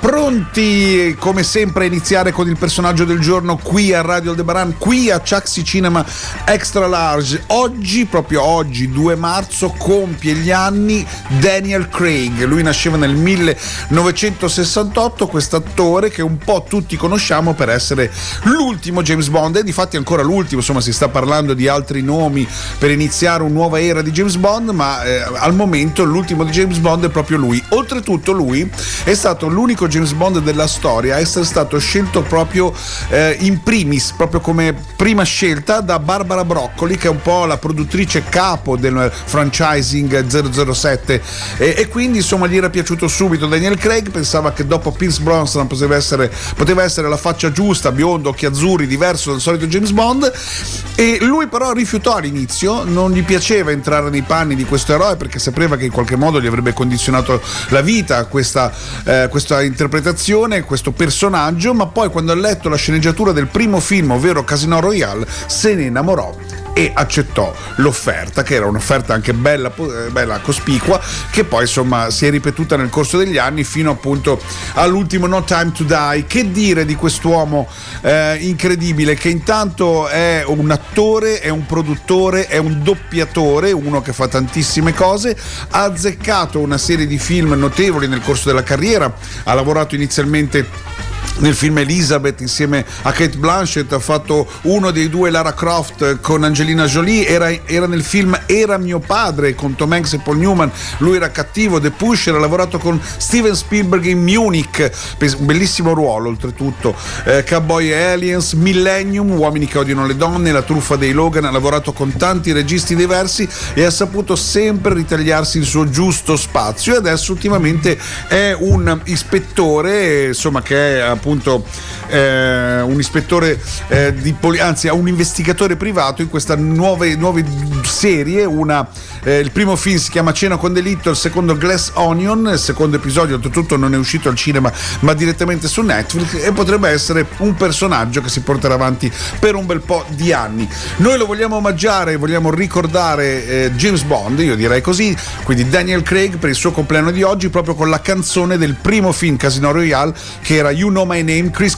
Pronti come sempre a iniziare con il personaggio del giorno qui a Radio Aldebaran, qui a Chucksy Cinema Extra Large. Oggi, proprio oggi, 2 marzo, compie gli anni Daniel Craig. Lui nasceva nel 1968, quest'attore che un po' tutti conosciamo per essere l'ultimo James Bond e difatti ancora l'ultimo, insomma si sta parlando di altri nomi per iniziare una nuova era di James Bond, ma eh, al momento l'ultimo di James Bond è proprio lui. Oltretutto lui è stato l'unico James Bond della storia a essere stato scelto proprio eh, in primis, proprio come prima scelta da Barbara Broccoli, che è un po' la produttrice capo del franchising 007 e, e quindi insomma gli era piaciuto subito. Daniel Craig, pensava che dopo Pierce Bronson poteva essere, poteva essere la faccia giusta, biondo, occhi azzurri, diverso dal solito James Bond. E lui però rifiutò all'inizio, non gli piaceva entrare nei panni di questo eroe perché sapeva che in qualche modo gli avrebbe condizionato la vita questa, eh, questa interpretazione, questo personaggio, ma poi quando ha letto la sceneggiatura del primo film, ovvero Casino Royale, se ne innamorò e accettò l'offerta, che era un'offerta anche bella, eh, bella, cospicua, che poi insomma si è ripetuta nel corso degli anni fino appunto all'ultimo No Time to Die. Che dire di quest'uomo eh, incredibile che intanto è un attore, è un produttore, è un doppiatore, uno che fa tantissime cose, ha azzeccato una serie di film notevoli nel corso della carriera, ha lavorato inizialmente nel film Elizabeth insieme a Kate Blanchett ha fatto uno dei due Lara Croft con Angelina Jolie. Era, era, nel film Era mio padre con Tom Hanks e Paul Newman. Lui era cattivo The Pusher ha lavorato con Steven Spielberg in Munich. Un bellissimo ruolo oltretutto. Eh, Cowboy Aliens Millennium Uomini che odiano le donne La truffa dei Logan ha lavorato con tanti registi diversi e ha saputo sempre ritagliarsi il suo giusto spazio. E adesso ultimamente è un ispettore insomma che è appunto eh, un ispettore eh, di poli- anzi un investigatore privato in questa nuove, nuove serie una, eh, il primo film si chiama Cena con delitto il secondo Glass Onion il secondo episodio oltretutto non è uscito al cinema ma direttamente su Netflix e potrebbe essere un personaggio che si porterà avanti per un bel po' di anni. Noi lo vogliamo omaggiare vogliamo ricordare eh, James Bond io direi così quindi Daniel Craig per il suo compleanno di oggi proprio con la canzone del primo film Casino Royale che era You Know My Name Chris